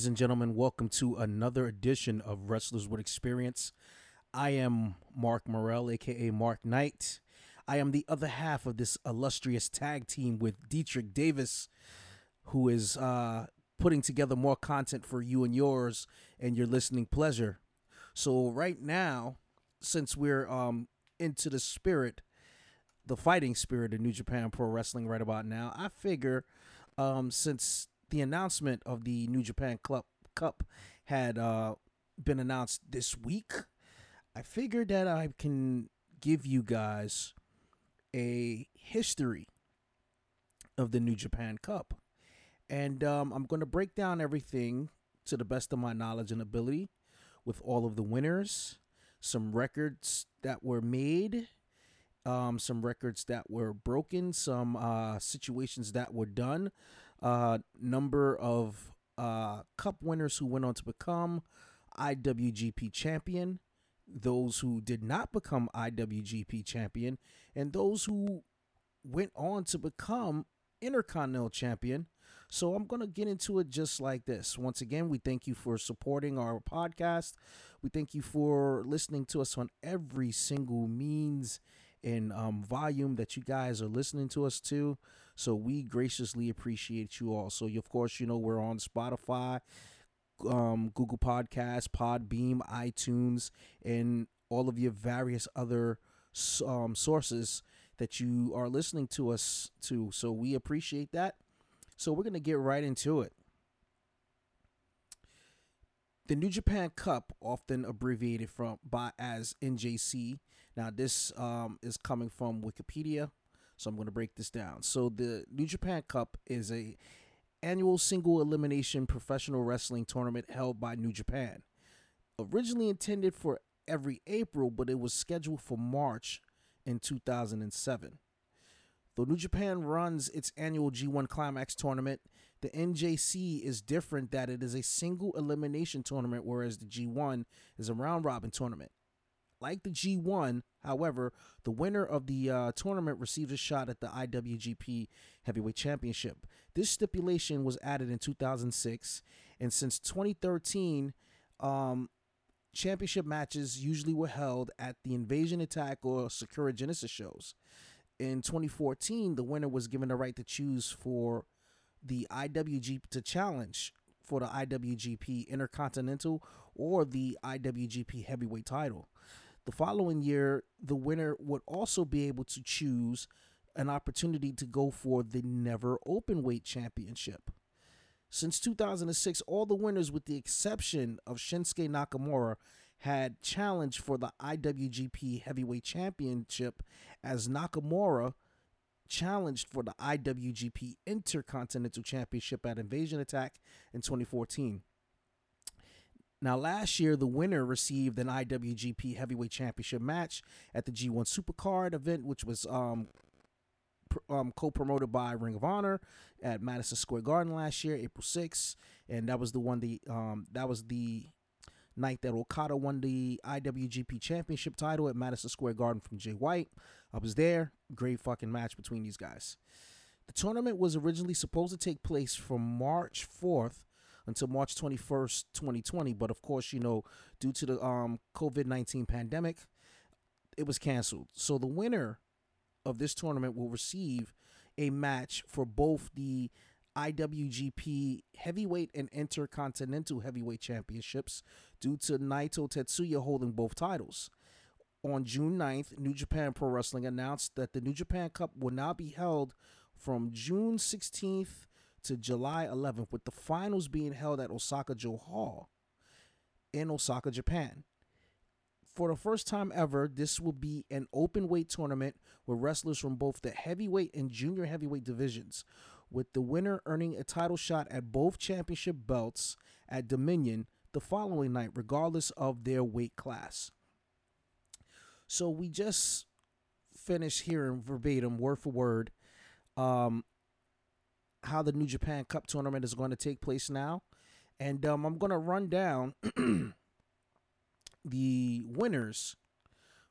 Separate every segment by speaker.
Speaker 1: Ladies and gentlemen, welcome to another edition of Wrestlers with Experience. I am Mark Morel, aka Mark Knight. I am the other half of this illustrious tag team with Deitrich Davis, who is uh, putting together more content for you and yours and your listening pleasure. So, right now, since we're um, into the spirit, the fighting spirit of New Japan Pro Wrestling right about now, I figure um, since the announcement of the New Japan Club Cup had uh, been announced this week, I figured that I can give you guys a history of the New Japan Cup. And um, I'm going to break down everything to the best of my knowledge and ability with all of the winners, some records that were made, um, some records that were broken, some uh, situations that were done, uh, number of uh, cup winners who went on to become IWGP champion, those who did not become IWGP champion, and those who went on to become Intercontinental champion. So I'm going to get into it just like this. Once again, we thank you for supporting our podcast. We thank you for listening to us on every single means and um, volume that you guys are listening to us to. So we graciously appreciate you all. So, of course, you know, we're on Spotify, um, Google Podcasts, Podbean, iTunes, and all of your various other um, sources that you are listening to us to. So we appreciate that. So we're going to get right into it. The New Japan Cup, often abbreviated from by as NJC. Now this um, is coming from Wikipedia, so I'm going to break this down. So the New Japan Cup is a annual single elimination professional wrestling tournament held by New Japan. Originally intended for every April, but it was scheduled for March in 2007. Though New Japan runs its annual G1 Climax tournament, the NJC is different that it is a single elimination tournament, whereas the G1 is a round robin tournament. Like the G1, however, the winner of the uh, tournament receives a shot at the IWGP Heavyweight Championship. This stipulation was added in 2006, and since 2013, um, championship matches usually were held at the Invasion Attack or Sakura Genesis shows. In 2014, the winner was given the right to choose for the IWGP to challenge for the IWGP Intercontinental or the IWGP Heavyweight title. The following year, the winner would also be able to choose an opportunity to go for the Never open weight Championship. Since 2006, all the winners, with the exception of Shinsuke Nakamura, had challenged for the IWGP Heavyweight Championship as Nakamura challenged for the IWGP Intercontinental Championship at Invasion Attack in 2014. Now, last year, the winner received an IWGP Heavyweight Championship match at the G1 Supercard event, which was um, um, co-promoted by Ring of Honor at Madison Square Garden last year, April 6th, and that was the one the um, that was the night that Okada won the IWGP Championship title at Madison Square Garden from Jay White. I was there. Great fucking match between these guys. The tournament was originally supposed to take place from March 4th until March 21st, 2020, but of course, you know, due to the um, COVID-19 pandemic, it was canceled. So the winner of this tournament will receive a match for both the IWGP Heavyweight and Intercontinental Heavyweight Championships due to Naito Tetsuya holding both titles. On June 9th, New Japan Pro Wrestling announced that the New Japan Cup will now be held from June 16th to July 11th, with the finals being held at Osaka-jo Hall in Osaka, Japan. For the first time ever, this will be an open weight tournament with wrestlers from both the heavyweight and junior heavyweight divisions, with the winner earning a title shot at both championship belts at Dominion the following night, regardless of their weight class. So we just finished hearing verbatim, word for word, um, how the New Japan Cup tournament is going to take place now. And um, I'm going to run down the winners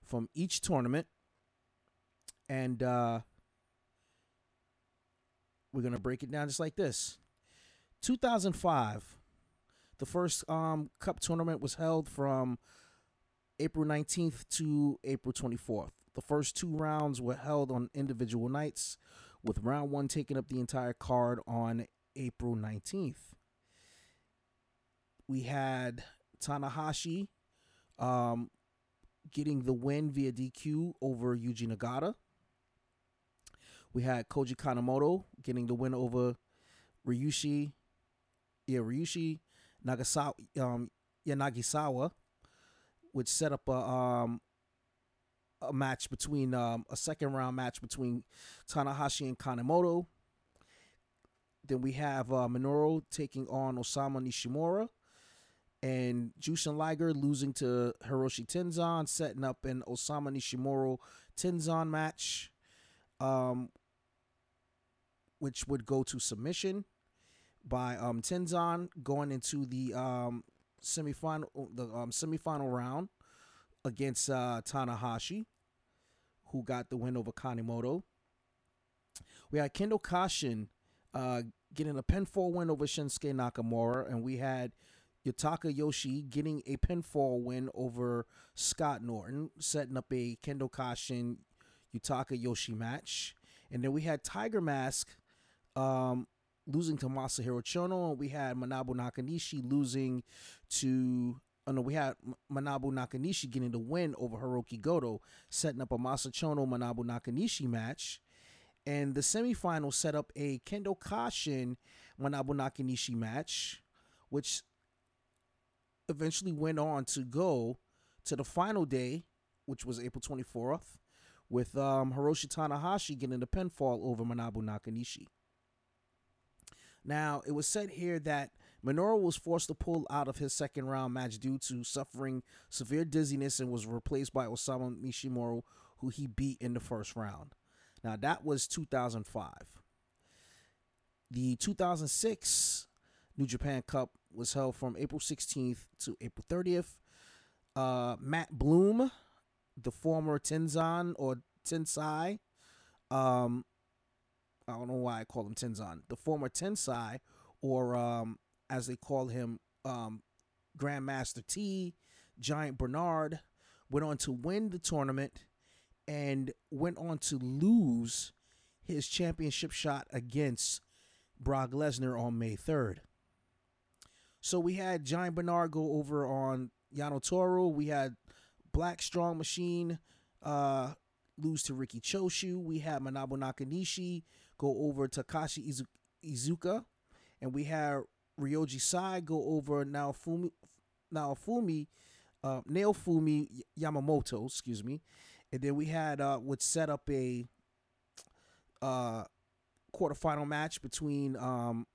Speaker 1: from each tournament. And uh, we're going to break it down just like this 2005, The first um, cup tournament was held from April 19th to April 24th. The first two rounds were held on individual nights, with round one taking up the entire card on April 19th. We had Tanahashi um, getting the win via DQ over Yuji Nagata. We had Koji Kanemoto getting the win over Ryushi, yeah, Ryushi Nagasawa, um, Yanagisawa, which set up a um, a match between um, a second round match between Tanahashi and Kanemoto. Then we have uh, Minoru taking on Osamu Nishimura and Jushin Liger losing to Hiroshi Tenzan, setting up an Osamu Nishimura Tenzan match, um, which would go to submission by um, Tenzan, going into the um, semifinal, the um, semifinal round against uh, Tanahashi, who got the win over Kanemoto. We had Kendo Kashin uh, getting a pinfall win over Shinsuke Nakamura, and we had Yutaka Yoshi getting a pinfall win over Scott Norton, setting up a Kendo Kashin Yutaka Yoshi match. And then we had Tiger Mask um, losing to Masahiro Chono, and we had Manabu Nakanishi losing to. Oh no, we had Manabu Nakanishi getting the win over Hiroki Goto, setting up a Masa Chono Manabu Nakanishi match. And the semifinal set up a Kendo Kashin Manabu Nakanishi match, which eventually went on to go to the final day, which was April 24th, with um, Hiroshi Tanahashi getting the pinfall over Manabu Nakanishi. Now, it was said here that Minoru was forced to pull out of his second round match due to suffering severe dizziness and was replaced by Osamu Nishimura, who he beat in the first round. Now, that was 2005. The 2006 New Japan Cup was held from April 16th to April 30th. Uh, Matt Bloom, the former Tenzan or Tensai, um, I don't know why I call him Tenzan, the former Tensai, or um, as they call him, um, Grandmaster T, Giant Bernard, went on to win the tournament and went on to lose his championship shot against Brock Lesnar on May 3rd. So we had Giant Bernard go over on Yano Toro. We had Black Strong Machine uh, lose to Riki Choshu. We had Manabu Nakanishi go over to Takashi Izu- Iizuka. And we had Ryoji Sai go over Naofumi, Naofumi, uh, Naofumi Yamamoto, excuse me. And then we had, uh, which set up a uh, quarterfinal match between um,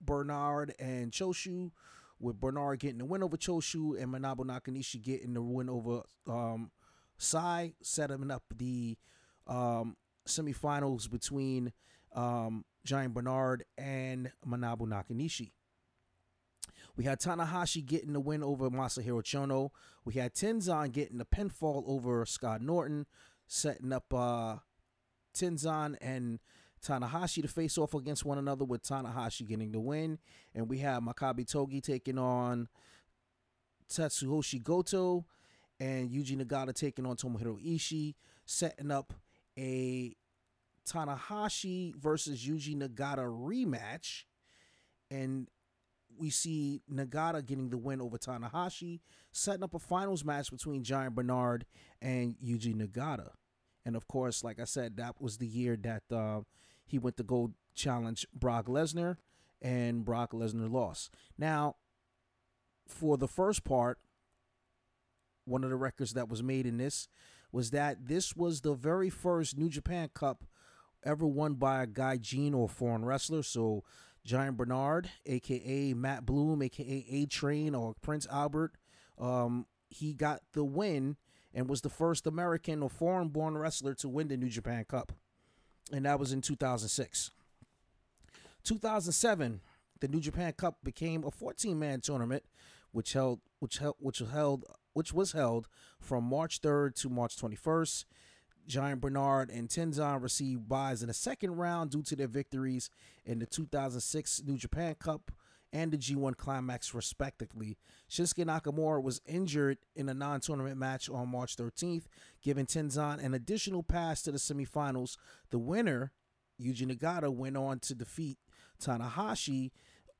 Speaker 1: Bernard and Choshu, with Bernard getting the win over Choshu and Manabu Nakanishi getting the win over um, Sai, setting up the um, semifinals between um, Giant Bernard and Manabu Nakanishi. We had Tanahashi getting the win over Masahiro Chono. We had Tenzan getting the pinfall over Scott Norton, setting up uh, Tenzan and Tanahashi to face off against one another with Tanahashi getting the win. And we have Makabe Togi taking on Tatsutoshi Goto and Yuji Nagata taking on Tomohiro Ishii, setting up a Tanahashi versus Yuji Nagata rematch. And we see Nagata getting the win over Tanahashi, setting up a finals match between Giant Bernard and Yuji Nagata. And of course, like I said, that was the year that uh, he went to go challenge Brock Lesnar, and Brock Lesnar lost. Now, for the first part, one of the records that was made in this was that this was the very first New Japan Cup ever won by a gaijin or foreign wrestler. So Giant Bernard, aka Matt Bloom, aka A Train or Prince Albert, um, he got the win and was the first American or foreign born wrestler to win the New Japan Cup. And that was in 2006. 2007, the New Japan Cup became a 14 man tournament which held which held which held which was held from March 3rd to March 21st. Giant Bernard and Tenzan received byes in the second round due to their victories in the 2006 New Japan Cup and the G1 Climax, respectively. Shinsuke Nakamura was injured in a non tournament match on March 13th, giving Tenzan an additional pass to the semifinals. The winner, Yuji Nagata, went on to defeat Tanahashi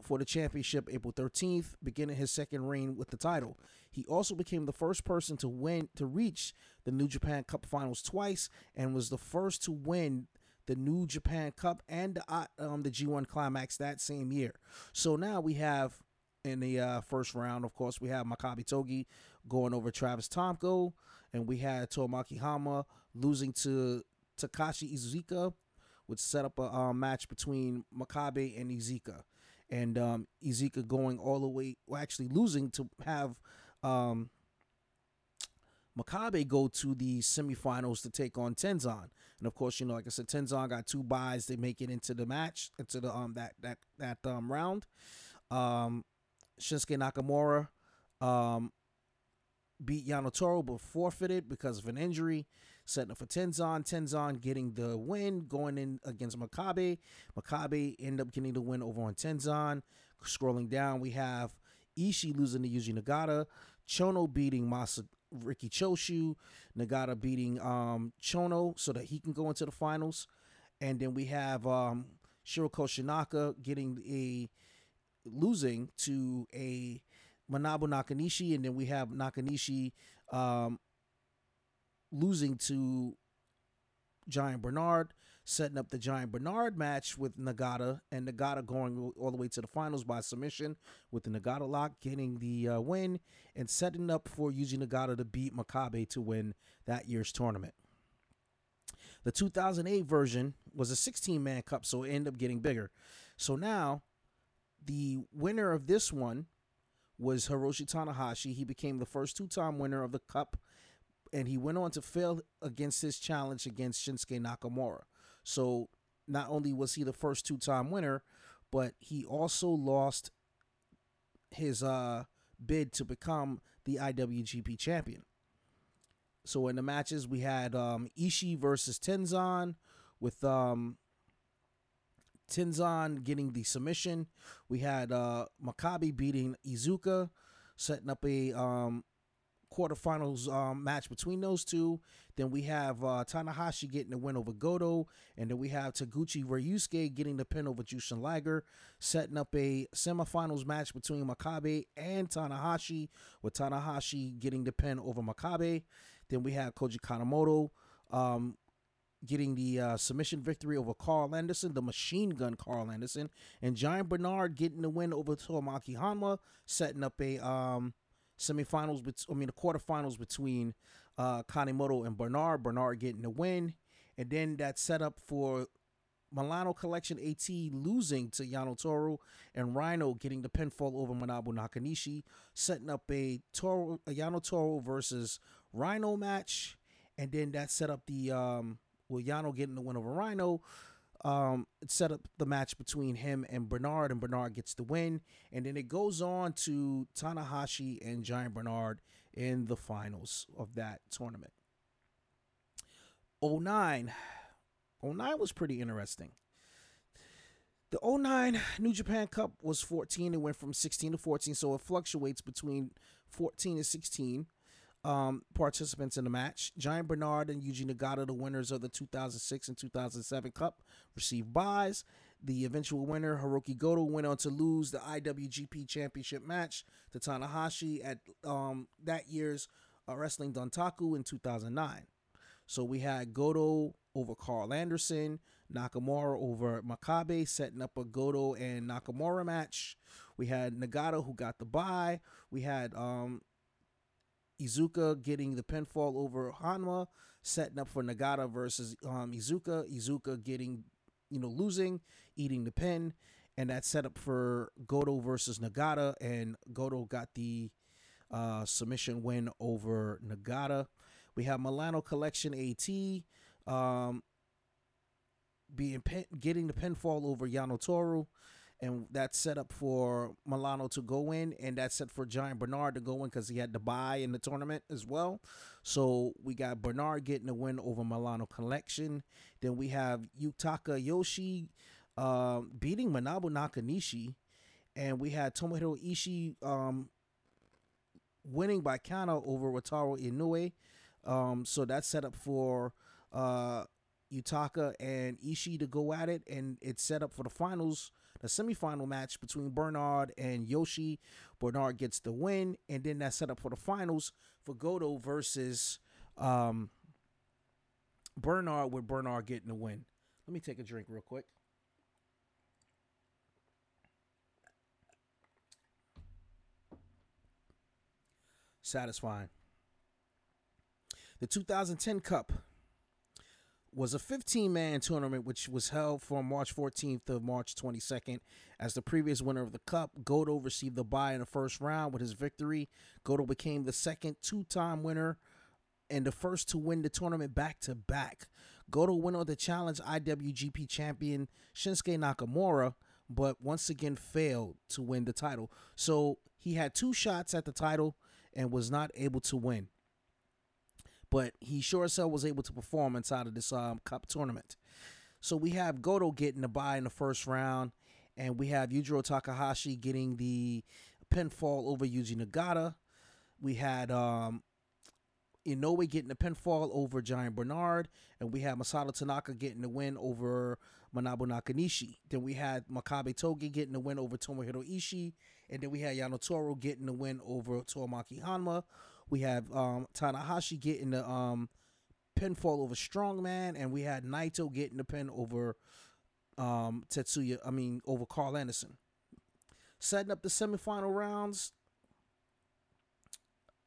Speaker 1: for the championship April 13th, beginning his second reign with the title. He also became the first person to win to reach the New Japan Cup Finals twice and was the first to win the New Japan Cup and uh, um, the G1 Climax that same year. So now we have in the uh, first round, of course, we have Makabe Togi going over Travis Tomko, and we had Tomoaki Honma losing to Takashi Iizuka, which set up a uh, match between Makabe and Iizuka. And um, going all the way, well, actually losing to have um, Makabe go to the semifinals to take on Tenzan. And of course, you know, like I said, Tenzan got two byes. They make it into the match, into the um that that that um round. Um, Shinsuke Nakamura um beat Yano Toro but forfeited because of an injury. Setting up for Tenzan. Tenzan getting the win, going in against Makabe. Makabe end up getting the win over on Tenzan. Scrolling down, we have Ishii losing to Yuji Nagata. Chono beating Masa Riki Choshu, Nagata beating um, Chono so that he can go into the finals. And then we have um, Shiro Koshinaka getting a losing to a Manabu Nakanishi, and then we have Nakanishi um, losing to Giant Bernard setting up the Giant Bernard match with Nagata, and Nagata going all the way to the finals by submission with the Nagata lock, getting the uh, win, and setting up for Yuji Nagata to beat Makabe to win that year's tournament. The 2008 version was a 16 man cup, so it ended up getting bigger. So now, the winner of this one was Hiroshi Tanahashi. He became the first two time winner of the cup, and he went on to fail against his challenge against Shinsuke Nakamura. So not only was he the first two time winner, but he also lost his uh, bid to become the IWGP champion. So in the matches, we had um, Ishii versus Tenzan, with um, Tenzan getting the submission. We had uh, Makabe beating Iizuka, setting up a um, quarterfinals um, match between those two. Then we have uh, Tanahashi getting the win over Goto, and then we have Taguchi Ryusuke getting the pin over Jushin Liger, setting up a semifinals match between Makabe and Tanahashi, with Tanahashi getting the pin over Makabe. Then we have Koji Kanemoto um, getting the uh, submission victory over Karl Anderson, the machine gun Karl Anderson, and Giant Bernard getting the win over Tomoaki Honma, setting up a um, semifinals, bet- I mean the quarterfinals between uh, Kanemoto and Bernard. Bernard getting the win, and then that set up for Milano Collection AT losing to Yano Toro and Rhino getting the pinfall over Manabu Nakanishi, setting up a Toro a Yano Toro versus Rhino match, and then that set up the um well Yano getting the win over Rhino um, set up the match between him and Bernard, and Bernard gets the win. And then it goes on to Tanahashi and Giant Bernard in the finals of that tournament. 09. 09 was pretty interesting. The 09 New Japan Cup was 14. It went from 16 to 14, so it fluctuates between 14 and 16 um, participants in the match. Giant Bernard and Yuji Nagata, the winners of the 2006 and 2007 Cup, received byes. The eventual winner, Hiroki Goto, went on to lose the IWGP Championship match to Tanahashi at um, that year's uh, Wrestling Dontaku in 2009. So we had Goto over Karl Anderson, Nakamura over Makabe, setting up a Goto and Nakamura match. We had Nagata who got the bye. We had um, Iizuka getting the pinfall over Honma, setting up for Nagata versus um, Izuka. Iizuka getting, you know, losing, eating the pin, and that set up for Goto versus Nagata, and Goto got the uh, submission win over Nagata. We have Milano Collection AT um, being pin- getting the pinfall over Yano Toro and that's set up for Milano to go in, and that's set for Giant Bernard to go in because he had to bye in the tournament as well. So we got Bernard getting a win over Milano Collection. Then we have Yutaka Yoshi uh, beating Manabu Nakanishi, and we had Tomohiro Ishii um, winning by counter over Wataru Inoue. Um, so that's set up for uh, Yutaka and Ishii to go at it, and it's set up for the finals, the semifinal match between Bernard and Yoshi. Bernard gets the win, and then that's set up for the finals for Goto versus um, Bernard, with Bernard getting the win. Let me take a drink real quick. Satisfying. The 2010 Cup was a 15 man tournament which was held from March 14th to March 22nd. As the previous winner of the Cup, Goto received the bye in the first round with his victory. Goto became the second two time winner and the first to win the tournament back to back. Goto went on to challenge IWGP champion Shinsuke Nakamura, but once again failed to win the title. So he had two shots at the title and was not able to win but he sure as hell was able to perform inside of this um, cup tournament. So we have Goto getting the bye in the first round, and we have Yujiro Takahashi getting the pinfall over Yuji Nagata. We had um, Inoue getting the pinfall over Giant Bernard, and we had Masato Tanaka getting the win over Manabu Nakanishi. Then we had Makabe Togi getting the win over Tomohiro Ishii, and then we had Yano Toro getting the win over Tomoaki Honma. We have um, Tanahashi getting the um, pinfall over Strongman, and we had Naito getting the pin over um, Tetsuya. I mean, over Karl Anderson. Setting up the semifinal rounds.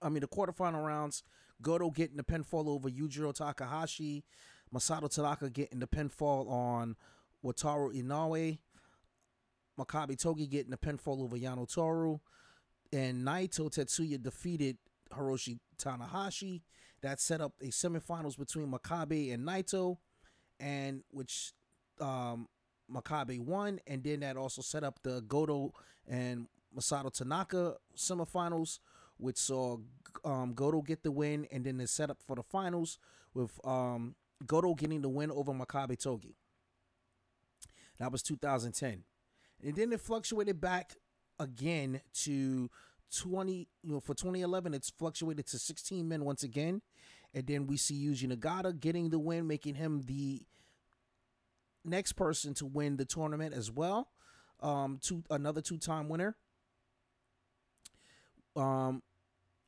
Speaker 1: I mean, the quarterfinal rounds. Goto getting the pinfall over Yujiro Takahashi. Masato Tanaka getting the pinfall on Wataru Inoue. Makabe Togi getting the pinfall over Yano Toru. And Naito Tetsuya defeated Hiroshi Tanahashi. That set up a semifinals between Makabe and Naito, and which um, Makabe won, and then that also set up the Goto and Masato Tanaka semifinals, which saw um, Goto get the win, and then it set up for the finals with um, Goto getting the win over Makabe Togi. That was 2010. And then it fluctuated back again to 20, you know, for 2011, it's fluctuated to 16 men once again. And then we see Yuji Nagata getting the win, making him the next person to win the tournament as well. Um, two another two-time winner. Um,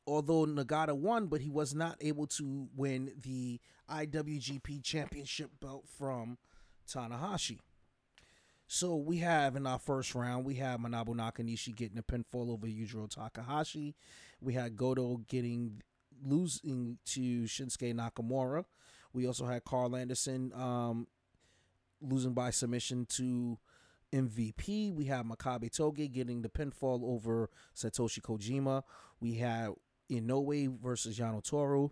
Speaker 1: although Nagata won, but he was not able to win the IWGP Championship belt from Tanahashi. So we have in our first round, we have Manabu Nakanishi getting a pinfall over Yujiro Takahashi. We had Goto getting losing to Shinsuke Nakamura. We also had Karl Anderson um, losing by submission to MVP. We have Makabe Togi getting the pinfall over Satoshi Kojima. We had Inoue versus Yano Toru.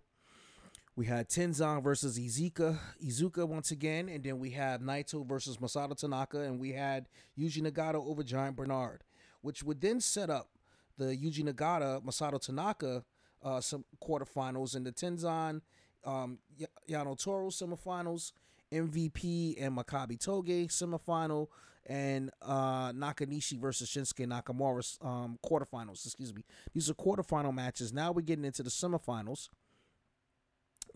Speaker 1: We had Tenzan versus Iizuka, Iizuka once again, and then we had Naito versus Masato Tanaka, and we had Yuji Nagata over Giant Bernard, which would then set up the Yuji Nagata Masato Tanaka uh, some quarterfinals and the Tenzan um, Yano Toro semifinals, MVP and Makabe Togi semifinal, and uh, Nakanishi versus Shinsuke Nakamura um, quarterfinals. Excuse me. These are quarterfinal matches. Now we're getting into the semifinals.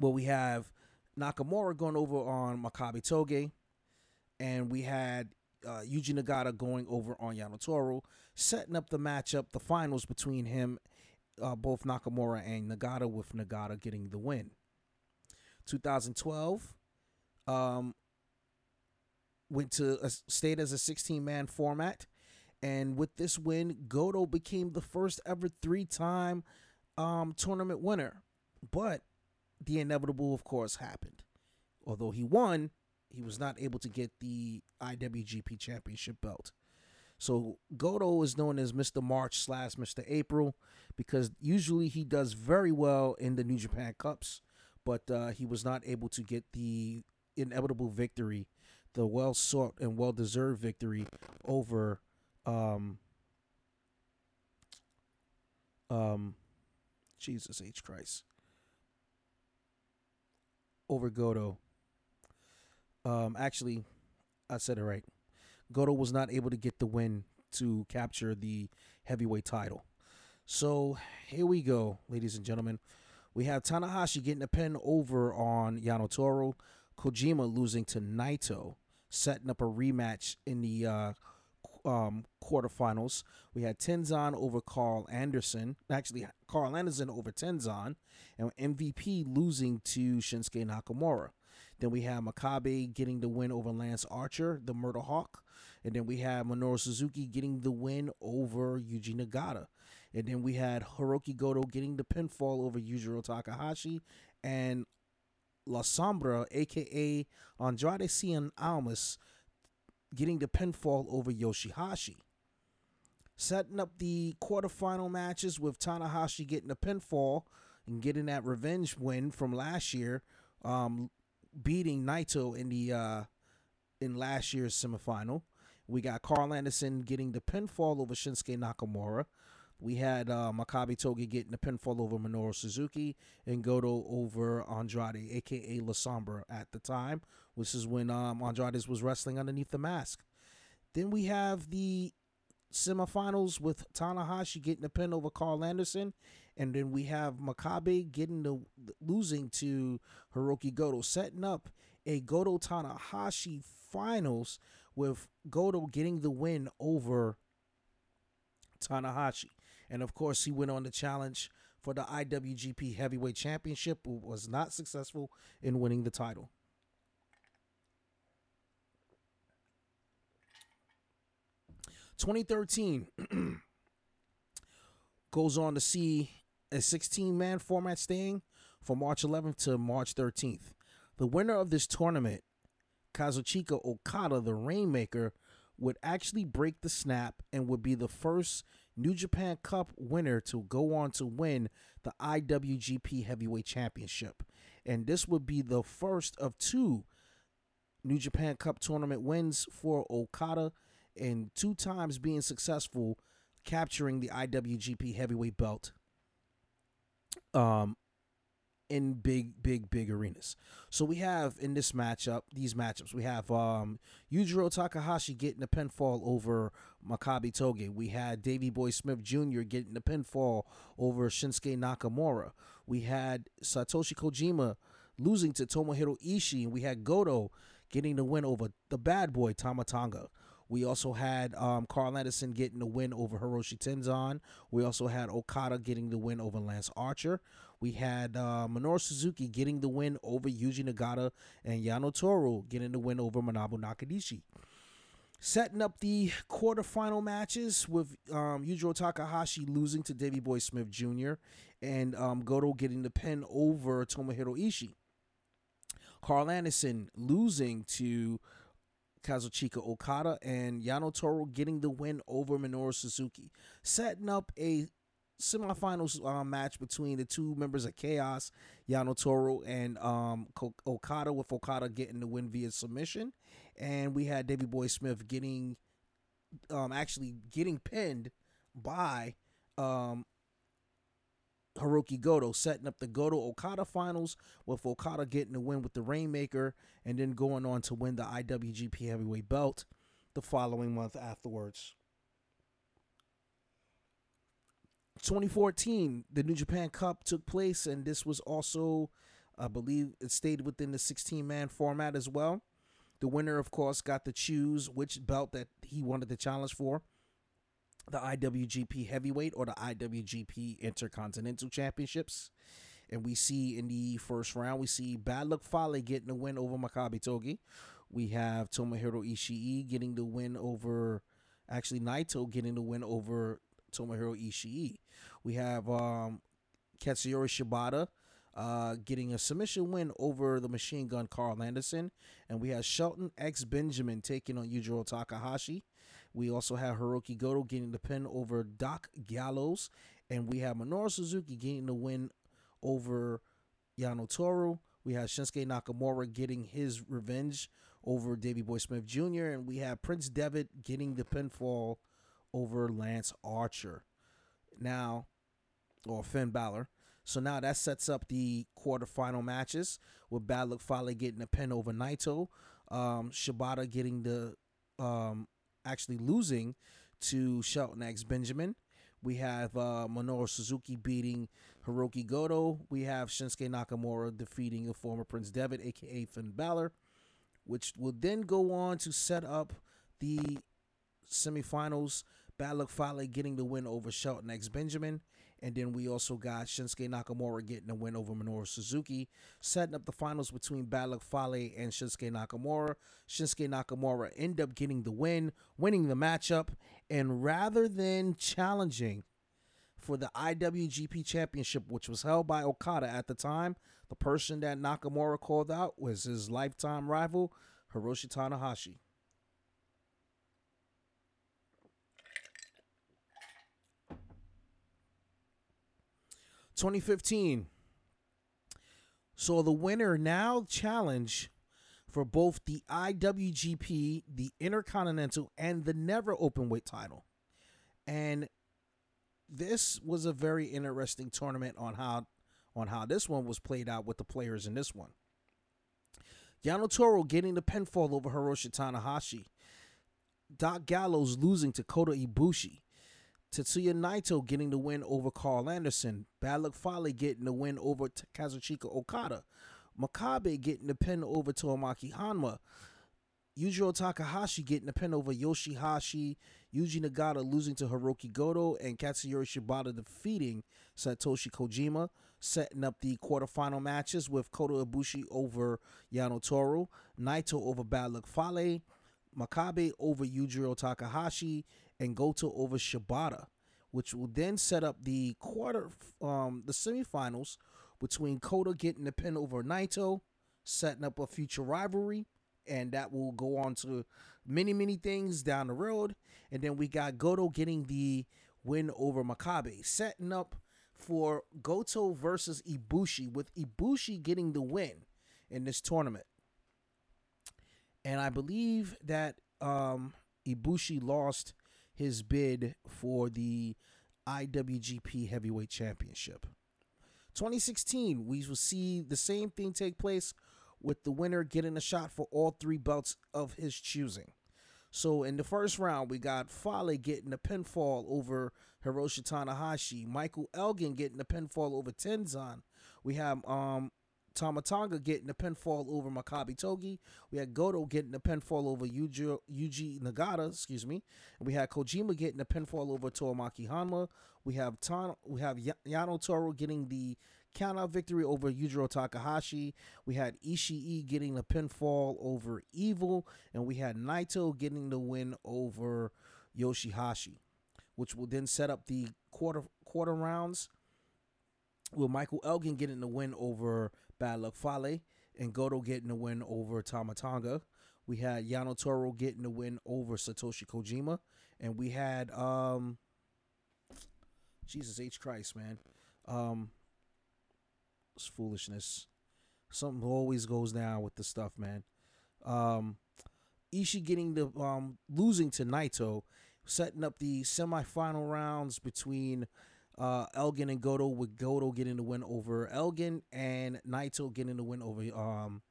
Speaker 1: Well, we have Nakamura going over on Makabe Togi, and we had uh, Yuji Nagata going over on Yano Toro, setting up the matchup, the finals between him, uh, both Nakamura and Nagata, with Nagata getting the win. 2012, um, went to a, stayed as a 16 man format, and with this win, Goto became the first ever three time um, tournament winner. But the inevitable, of course, happened. Although he won, he was not able to get the IWGP Championship belt. So Goto is known as Mr. March slash Mr. April because usually he does very well in the New Japan Cups, but uh, he was not able to get the inevitable victory, the well sought and well deserved victory over um, um, Jesus H. Christ over Goto. Um, actually, I said it right. Goto was not able to get the win to capture the heavyweight title. So here we go, ladies and gentlemen. We have Tanahashi getting a pin over on Yano Toro, Kojima losing to Naito, setting up a rematch in the uh, um, quarterfinals. We had Tenzan over Karl Anderson. Actually, Karl Anderson over Tenzan, and MVP losing to Shinsuke Nakamura. Then we have Makabe getting the win over Lance Archer, the Murder Hawk. And then we have Minoru Suzuki getting the win over Yuji Nagata. And then we had Hiroki Goto getting the pinfall over Yujiro Takahashi and La Sombra, aka Andrade Cien Almas, getting the pinfall over Yoshihashi. Setting up the quarterfinal matches with Tanahashi getting the pinfall and getting that revenge win from last year, um, beating Naito in the uh, in last year's semifinal. We got Karl Anderson getting the pinfall over Shinsuke Nakamura. We had uh, Togi getting the pinfall over Minoru Suzuki and Goto over Andrade, aka La Sombra at the time, which is when um, Andrade was wrestling underneath the mask. Then we have the semifinals with Tanahashi getting the pin over Karl Anderson, and then we have Makabe getting the losing to Hiroki Goto, setting up a Goto Tanahashi finals with Goto getting the win over Tanahashi. And of course, he went on the challenge for the IWGP Heavyweight Championship, but was not successful in winning the title. Twenty thirteen goes on to see a 16 man format staying from March 11th to March 13th. The winner of this tournament Kazuchika Okada, the Rainmaker, would actually break the snap and would be the first New Japan Cup winner to go on to win the IWGP Heavyweight Championship. And this would be the first of two New Japan Cup tournament wins for Okada and two times being successful capturing the IWGP Heavyweight belt um, in big, big, big arenas. So we have in this matchup, these matchups, we have um, Yujiro Takahashi getting a pinfall over Makabe Togi. We had Davey Boy Smith Jr. getting a pinfall over Shinsuke Nakamura. We had Satoshi Kojima losing to Tomohiro Ishii. And we had Goto getting the win over the bad boy Tama Tonga. We also had um, Karl Anderson getting the win over Hiroshi Tenzan. We also had Okada getting the win over Lance Archer. We had uh, Minoru Suzuki getting the win over Yuji Nagata and Yano Toro getting the win over Manabu Nakanishi. Setting up the quarterfinal matches with um, Yujiro Takahashi losing to Davey Boy Smith Jr. and um, Goto getting the pin over Tomohiro Ishii. Karl Anderson losing to Kazuchika Okada and Yano Toro getting the win over Minoru Suzuki, setting up a semifinals uh, match between the two members of Chaos, Yano Toro and um, Okada, with Okada getting the win via submission, and we had Davey Boy Smith getting, um, actually getting pinned by um, Hiroki Goto, setting up the Goto Okada finals with Okada getting the win with the Rainmaker and then going on to win the IWGP Heavyweight Belt the following month afterwards. 2014, the New Japan Cup took place, and this was also, I believe, it stayed within the 16 man format as well. The winner, of course, got to choose which belt that he wanted to challenge for the IWGP Heavyweight or the IWGP Intercontinental Championships. And we see in the first round, we see Bad Luck Fale getting the win over Makabe Togi. We have Tomohiro Ishii getting the win over, actually, Naito getting the win over Tomohiro Ishii. We have um, Katsuyori Shibata uh, getting a submission win over the machine gun Karl Anderson. And we have Shelton X Benjamin taking on Yujiro Takahashi. We also have Hiroki Goto getting the pin over Doc Gallows. And we have Minoru Suzuki getting the win over Yano Toru. We have Shinsuke Nakamura getting his revenge over Davey Boy Smith Jr. And we have Prince Devitt getting the pinfall over Lance Archer. Now, or Finn Balor. So now that sets up the quarterfinal matches with Bad Luck getting a pin over Naito, um, Shibata getting the um, actually losing to Shelton X Benjamin. We have uh, Minoru Suzuki beating Hiroki Goto. We have Shinsuke Nakamura defeating the former Prince Devitt, aka Finn Balor, which will then go on to set up the semifinals. Bad Luck Fale getting the win over Shelton X Benjamin. And then we also got Shinsuke Nakamura getting a win over Minoru Suzuki, setting up the finals between Bad Luck Fale and Shinsuke Nakamura. Shinsuke Nakamura end up getting the win, winning the matchup, and rather than challenging for the IWGP Championship, which was held by Okada at the time, the person that Nakamura called out was his lifetime rival, Hiroshi Tanahashi. 2015. So the winner now challenge for both the IWGP, the Intercontinental, and the Never Openweight title. And this was a very interesting tournament on how on how this one was played out with the players in this one. Yano Toro getting the pinfall over Hiroshi Tanahashi. Doc Gallows losing to Kota Ibushi. Tetsuya Naito getting the win over Karl Anderson. Bad Luck Fale getting the win over Kazuchika Okada. Makabe getting the pin over Tomoaki Honma. Yujiro Takahashi getting the pin over Yoshihashi. Yuji Nagata losing to Hiroki Goto. And Katsuyori Shibata defeating Satoshi Kojima. Setting up the quarterfinal matches with Kota Ibushi over Yano Toro. Naito over Bad Luck Fale. Makabe over Yujiro Takahashi and Goto over Shibata, which will then set up the quarter, um, the semifinals between Kota getting the pin over Naito, setting up a future rivalry, and that will go on to many, many things down the road. And then we got Goto getting the win over Makabe, setting up for Goto versus Ibushi, with Ibushi getting the win in this tournament. And I believe that um, Ibushi lost his bid for the IWGP Heavyweight Championship. 2016, we will see the same thing take place with the winner getting a shot for all three belts of his choosing. So in the first round, we got Fale getting a pinfall over Hiroshi Tanahashi, Michael Elgin getting a pinfall over Tenzan. We have um Tama Tonga getting a pinfall over Makabe Togi. We had Goto getting a pinfall over Yuji, Yuji Nagata, excuse me. And we had Kojima getting a pinfall over Tomoaki Honma. We have Ton, we have Yano Toro getting the countout victory over Yujiro Takahashi. We had Ishii getting a pinfall over Evil, and we had Naito getting the win over Yoshihashi, which will then set up the quarter quarter rounds with Michael Elgin getting the win over Bad Luck Fale, and Goto getting the win over Tama Tonga. We had Yano Toro getting the win over Satoshi Kojima, and we had um, Jesus H Christ, man, um, it's foolishness. Something always goes down with the stuff, man. Um, Ishii getting the um losing to Naito, setting up the semifinal rounds between uh, Elgin and Goto with Goto getting the win over Elgin and Naito getting the win over um,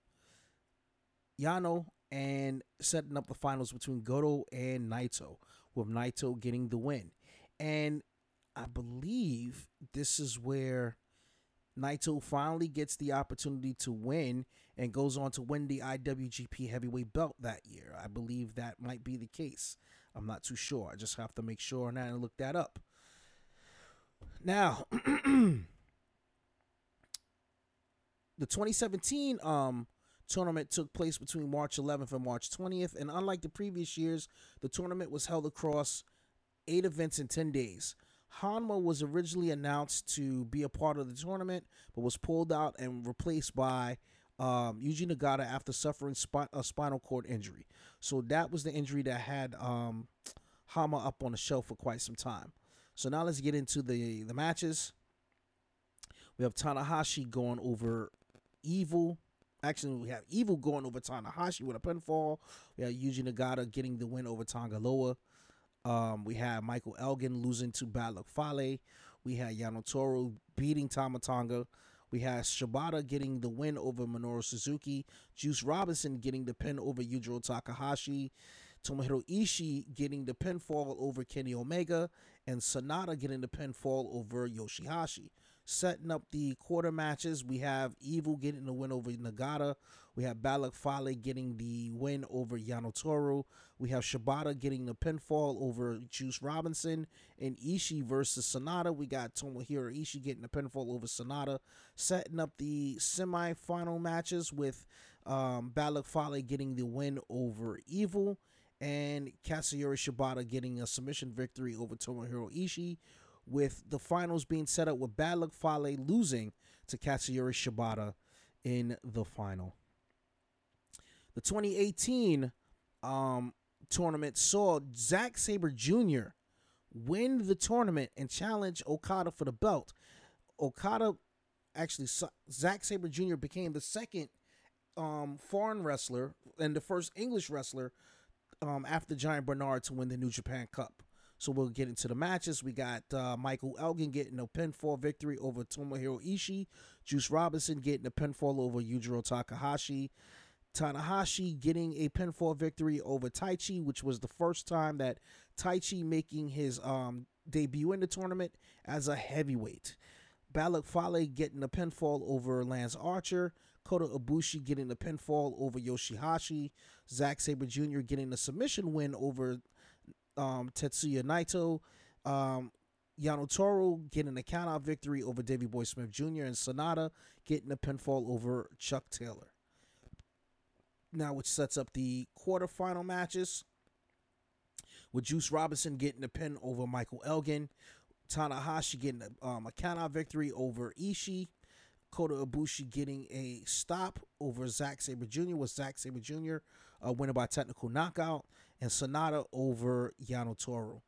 Speaker 1: Yano and setting up the finals between Goto and Naito with Naito getting the win. And I believe this is where Naito finally gets the opportunity to win and goes on to win the IWGP heavyweight belt that year. I believe that might be the case. I'm not too sure. I just have to make sure on and look that up. Now, the 2017 um tournament took place between March 11th and March 20th, and unlike the previous years, the tournament was held across eight events in 10 days. Honma was originally announced to be a part of the tournament, but was pulled out and replaced by um, Yuji Nagata after suffering a spinal cord injury. So that was the injury that had um, Honma up on the shelf for quite some time. So now let's get into the the matches. We have Tanahashi going over Evil. Actually, we have Evil going over Tanahashi with a pinfall. We have Yuji Nagata getting the win over Tanga Loa. Um, we have Michael Elgin losing to Bad Luck Fale. We had Yano Toro beating Tama Tonga. We had Shibata getting the win over Minoru Suzuki. Juice Robinson getting the pin over Yujiro Takahashi. Tomohiro Ishii getting the pinfall over Kenny Omega, and Sanada getting the pinfall over Yoshihashi. Setting up the quarter matches, we have Evil getting the win over Nagata. We have Bad Luck Fale getting the win over Yano Toru. We have Shibata getting the pinfall over Juice Robinson. And Ishii versus Sanada. We got Tomohiro Ishii getting the pinfall over Sanada. Setting up the semi-final matches with um, Bad Luck Fale getting the win over Evil. And Katsuyori Shibata getting a submission victory over Tomohiro Ishii with the finals being set up with Bad Luck Fale losing to Katsuyori Shibata in the final. The 2018 um, tournament saw Zack Sabre Jr. win the tournament and challenge Okada for the belt. Okada, actually, Zack Sabre Jr. became the second um, foreign wrestler and the first English wrestler um, after Giant Bernard to win the New Japan Cup. So we'll get into the matches. We got uh, Michael Elgin getting a pinfall victory over Tomohiro Ishii. Juice Robinson getting a pinfall over Yujiro Takahashi. Tanahashi getting a pinfall victory over Taichi, which was the first time that Taichi making his um, debut in the tournament as a heavyweight. Bad Luck Fale getting a pinfall over Lance Archer. Kota Ibushi getting the pinfall over Yoshihashi. Zack Sabre Jr. getting a submission win over um, Tetsuya Naito. Um, Yano Toru getting a countout victory over Davey Boy Smith Jr. and Sanada getting a pinfall over Chuck Taylor. Now, which sets up the quarterfinal matches with Juice Robinson getting a pin over Michael Elgin, Tanahashi getting a, um, a countout victory over Ishii, Kota Ibushi getting a stop over Zack Sabre Jr. with Zack Sabre Jr. Uh, winning by technical knockout, and Sanada over Yano Toru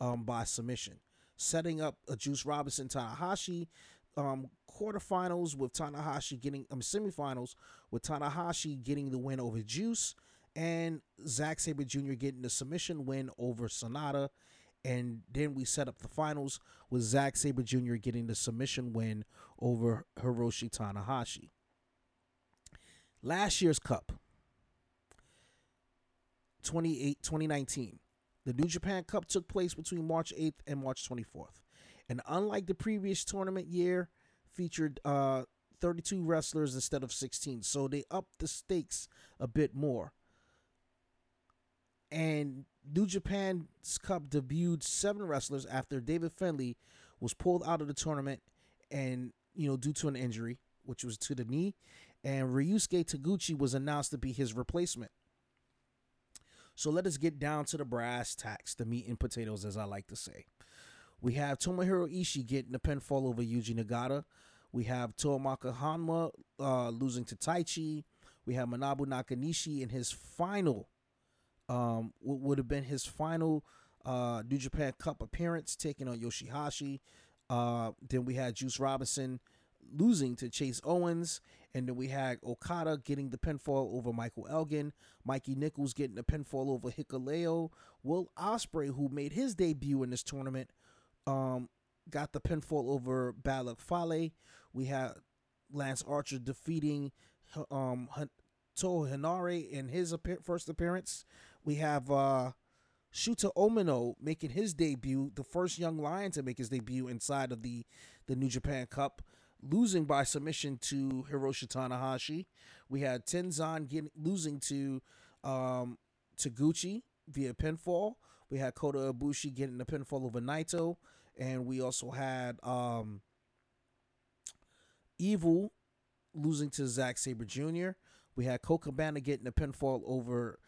Speaker 1: um, by submission. Setting up a Juice Robinson Tanahashi um, quarterfinals with Tanahashi getting um, semifinals with Tanahashi getting the win over Juice and Zack Sabre Jr. getting the submission win over Sanada. And then we set up the finals with Zack Sabre Jr. getting the submission win over Hiroshi Tanahashi. Last year's Cup, 28, 2019. The New Japan Cup took place between March 8th and March 24th. And unlike the previous tournament year, featured uh, 32 wrestlers instead of 16. So they upped the stakes a bit more. And New Japan's Cup debuted seven wrestlers after David Finlay was pulled out of the tournament and, you know, due to an injury, which was to the knee. And Ryusuke Taguchi was announced to be his replacement. So let us get down to the brass tacks, the meat and potatoes, as I like to say. We have Tomohiro Ishii getting the pinfall over Yuji Nagata. We have Tomoaki Honma uh, losing to Taichi. We have Manabu Nakanishi in his final, um, would have been his final uh, New Japan Cup appearance, taking on Yoshihashi. Uh, then we had Juice Robinson losing to Chase Owens. And then we had Okada getting the pinfall over Michael Elgin, Mikey Nicholls getting the pinfall over Hikuleo, Will Ospreay, who made his debut in this tournament, um, got the pinfall over Bad Luck Fale. We had Lance Archer defeating um, Toa Henare in his first appearance. We have uh, Shota Umino making his debut, the first young lion to make his debut inside of the, the New Japan Cup, losing by submission to Hiroshi Tanahashi. We had Tenzan getting, losing to um, Taguchi via pinfall. We had Kota Ibushi getting the pinfall over Naito, and we also had um, Evil losing to Zack Sabre Jr. We had Colt Cabana getting the pinfall over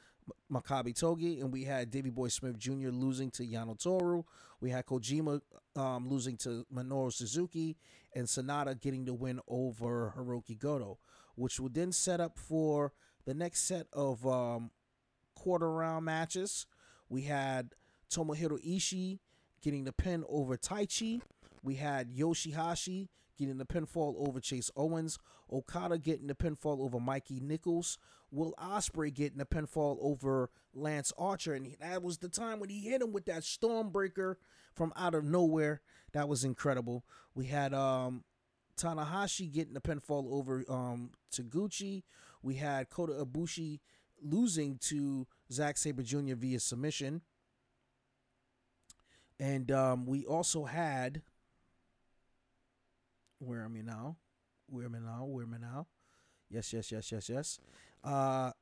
Speaker 1: Makabe Togi, and we had Davey Boy Smith Jr. losing to Yano Toru. We had Kojima um, losing to Minoru Suzuki, and Sanada getting the win over Hiroki Goto, which would then set up for the next set of um, quarter round matches. We had Tomohiro Ishii getting the pin over Taichi. We had Yoshihashi getting the pinfall over Chase Owens. Okada getting the pinfall over Mikey Nicholls, Will Ospreay getting the pinfall over Lance Archer. And that was the time when he hit him with that Stormbreaker from out of nowhere. That was incredible. We had um, Tanahashi getting the pinfall over um, Taguchi. We had Kota Ibushi losing to Zack Sabre Jr. via submission. And um, we also had. Where am I now? Where am I now? Where am I now? Yes, yes, yes, yes, yes. Uh,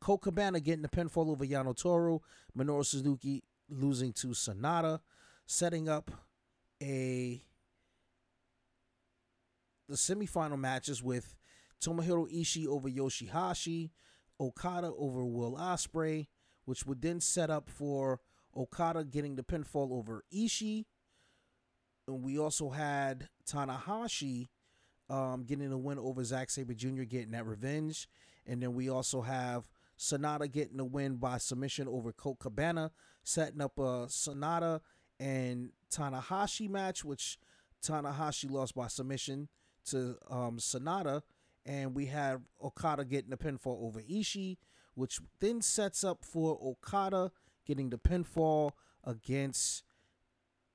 Speaker 1: Colt Cabana getting the pinfall over Yano Toru. Minoru Suzuki losing to Sanada, setting up a the semifinal matches with Tomohiro Ishii over Yoshihashi, Okada over Will Ospreay, which would then set up for Okada getting the pinfall over Ishii. And we also had Tanahashi um, getting a win over Zack Sabre Jr., getting that revenge. And then we also have Sanada getting a win by submission over Colt Cabana, setting up a Sanada and Tanahashi match, which Tanahashi lost by submission to um, Sanada. And we have Okada getting a pinfall over Ishii, which then sets up for Okada getting the pinfall against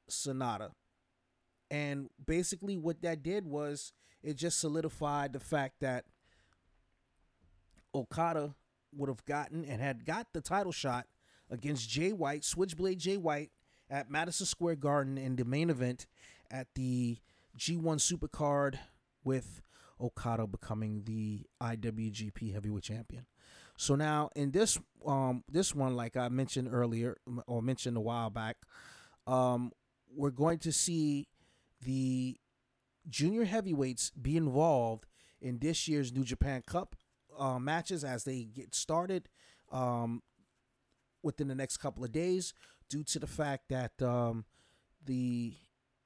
Speaker 1: Sanada. And basically, what that did was it just solidified the fact that Okada would have gotten and had got the title shot against Jay White, Switchblade Jay White, at Madison Square Garden in the main event at the G1 Supercard with Okada becoming the IWGP Heavyweight Champion. So now in this um this one, like I mentioned earlier or mentioned a while back, um, we're going to see the junior heavyweights be involved in this year's New Japan Cup uh, matches as they get started um, within the next couple of days, due to the fact that um, the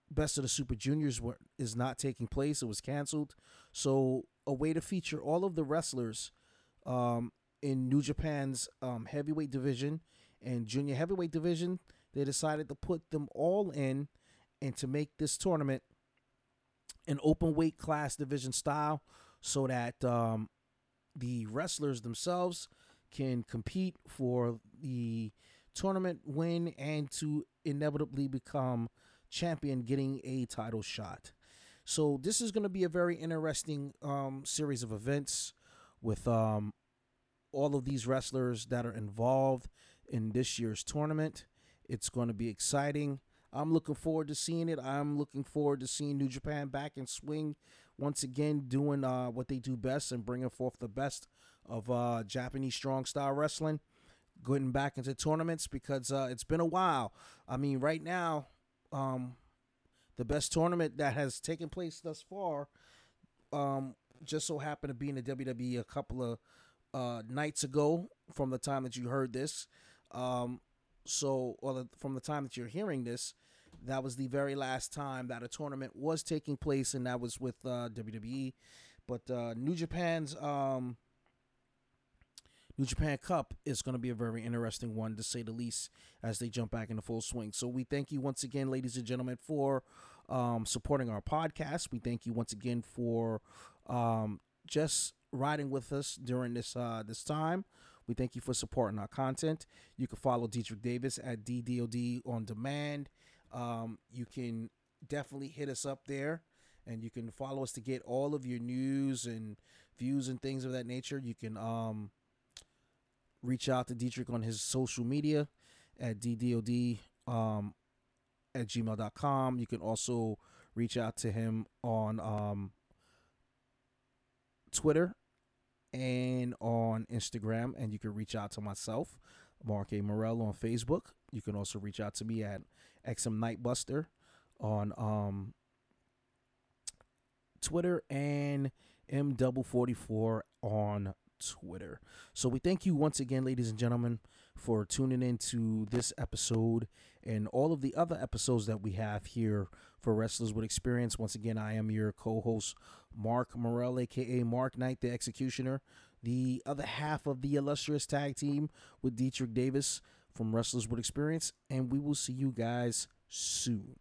Speaker 1: best of the Super Juniors were, is not taking place. It was canceled. So a way to feature all of the wrestlers um, in New Japan's um, heavyweight division and junior heavyweight division, they decided to put them all in and to make this tournament an open weight class division style so that um, the wrestlers themselves can compete for the tournament win and to inevitably become champion getting a title shot. So this is going to be a very interesting um, series of events with um, all of these wrestlers that are involved in this year's tournament. It's going to be exciting. I'm looking forward to seeing it. I'm looking forward to seeing New Japan back in swing once again, doing uh, what they do best and bringing forth the best of uh, Japanese strong style wrestling. Getting back into tournaments because uh, it's been a while. I mean, right now, um, the best tournament that has taken place thus far um, just so happened to be in the WWE a couple of uh, nights ago from the time that you heard this. Um, so, the, from the time that you're hearing this, that was the very last time that a tournament was taking place, and that was with uh, WWE. But uh, New Japan's um, New Japan Cup is going to be a very interesting one, to say the least, as they jump back into full swing. So we thank you once again, ladies and gentlemen, for um, supporting our podcast. We thank you once again for um, just riding with us during this uh, this time. We thank you for supporting our content. You can follow Deitrich Davis at DDOD on demand. Um, you can definitely hit us up there and you can follow us to get all of your news and views and things of that nature. You can um, reach out to Deitrich on his social media at DDOD um, at gmail.com. You can also reach out to him on um, Twitter and on Instagram, and you can reach out to myself, Mark A. Morel, on Facebook. You can also reach out to me at XM Nightbuster on um, Twitter and M double forty four on Twitter. So we thank you once again, ladies and gentlemen, for tuning in to this episode and all of the other episodes that we have here for Wrestlers with Experience. Once again, I am your co-host, Mark Morel, aka Mark Knight, the Executioner, the other half of the illustrious tag team with Deitrich Davis from Wrestlers with Experience, and we will see you guys soon.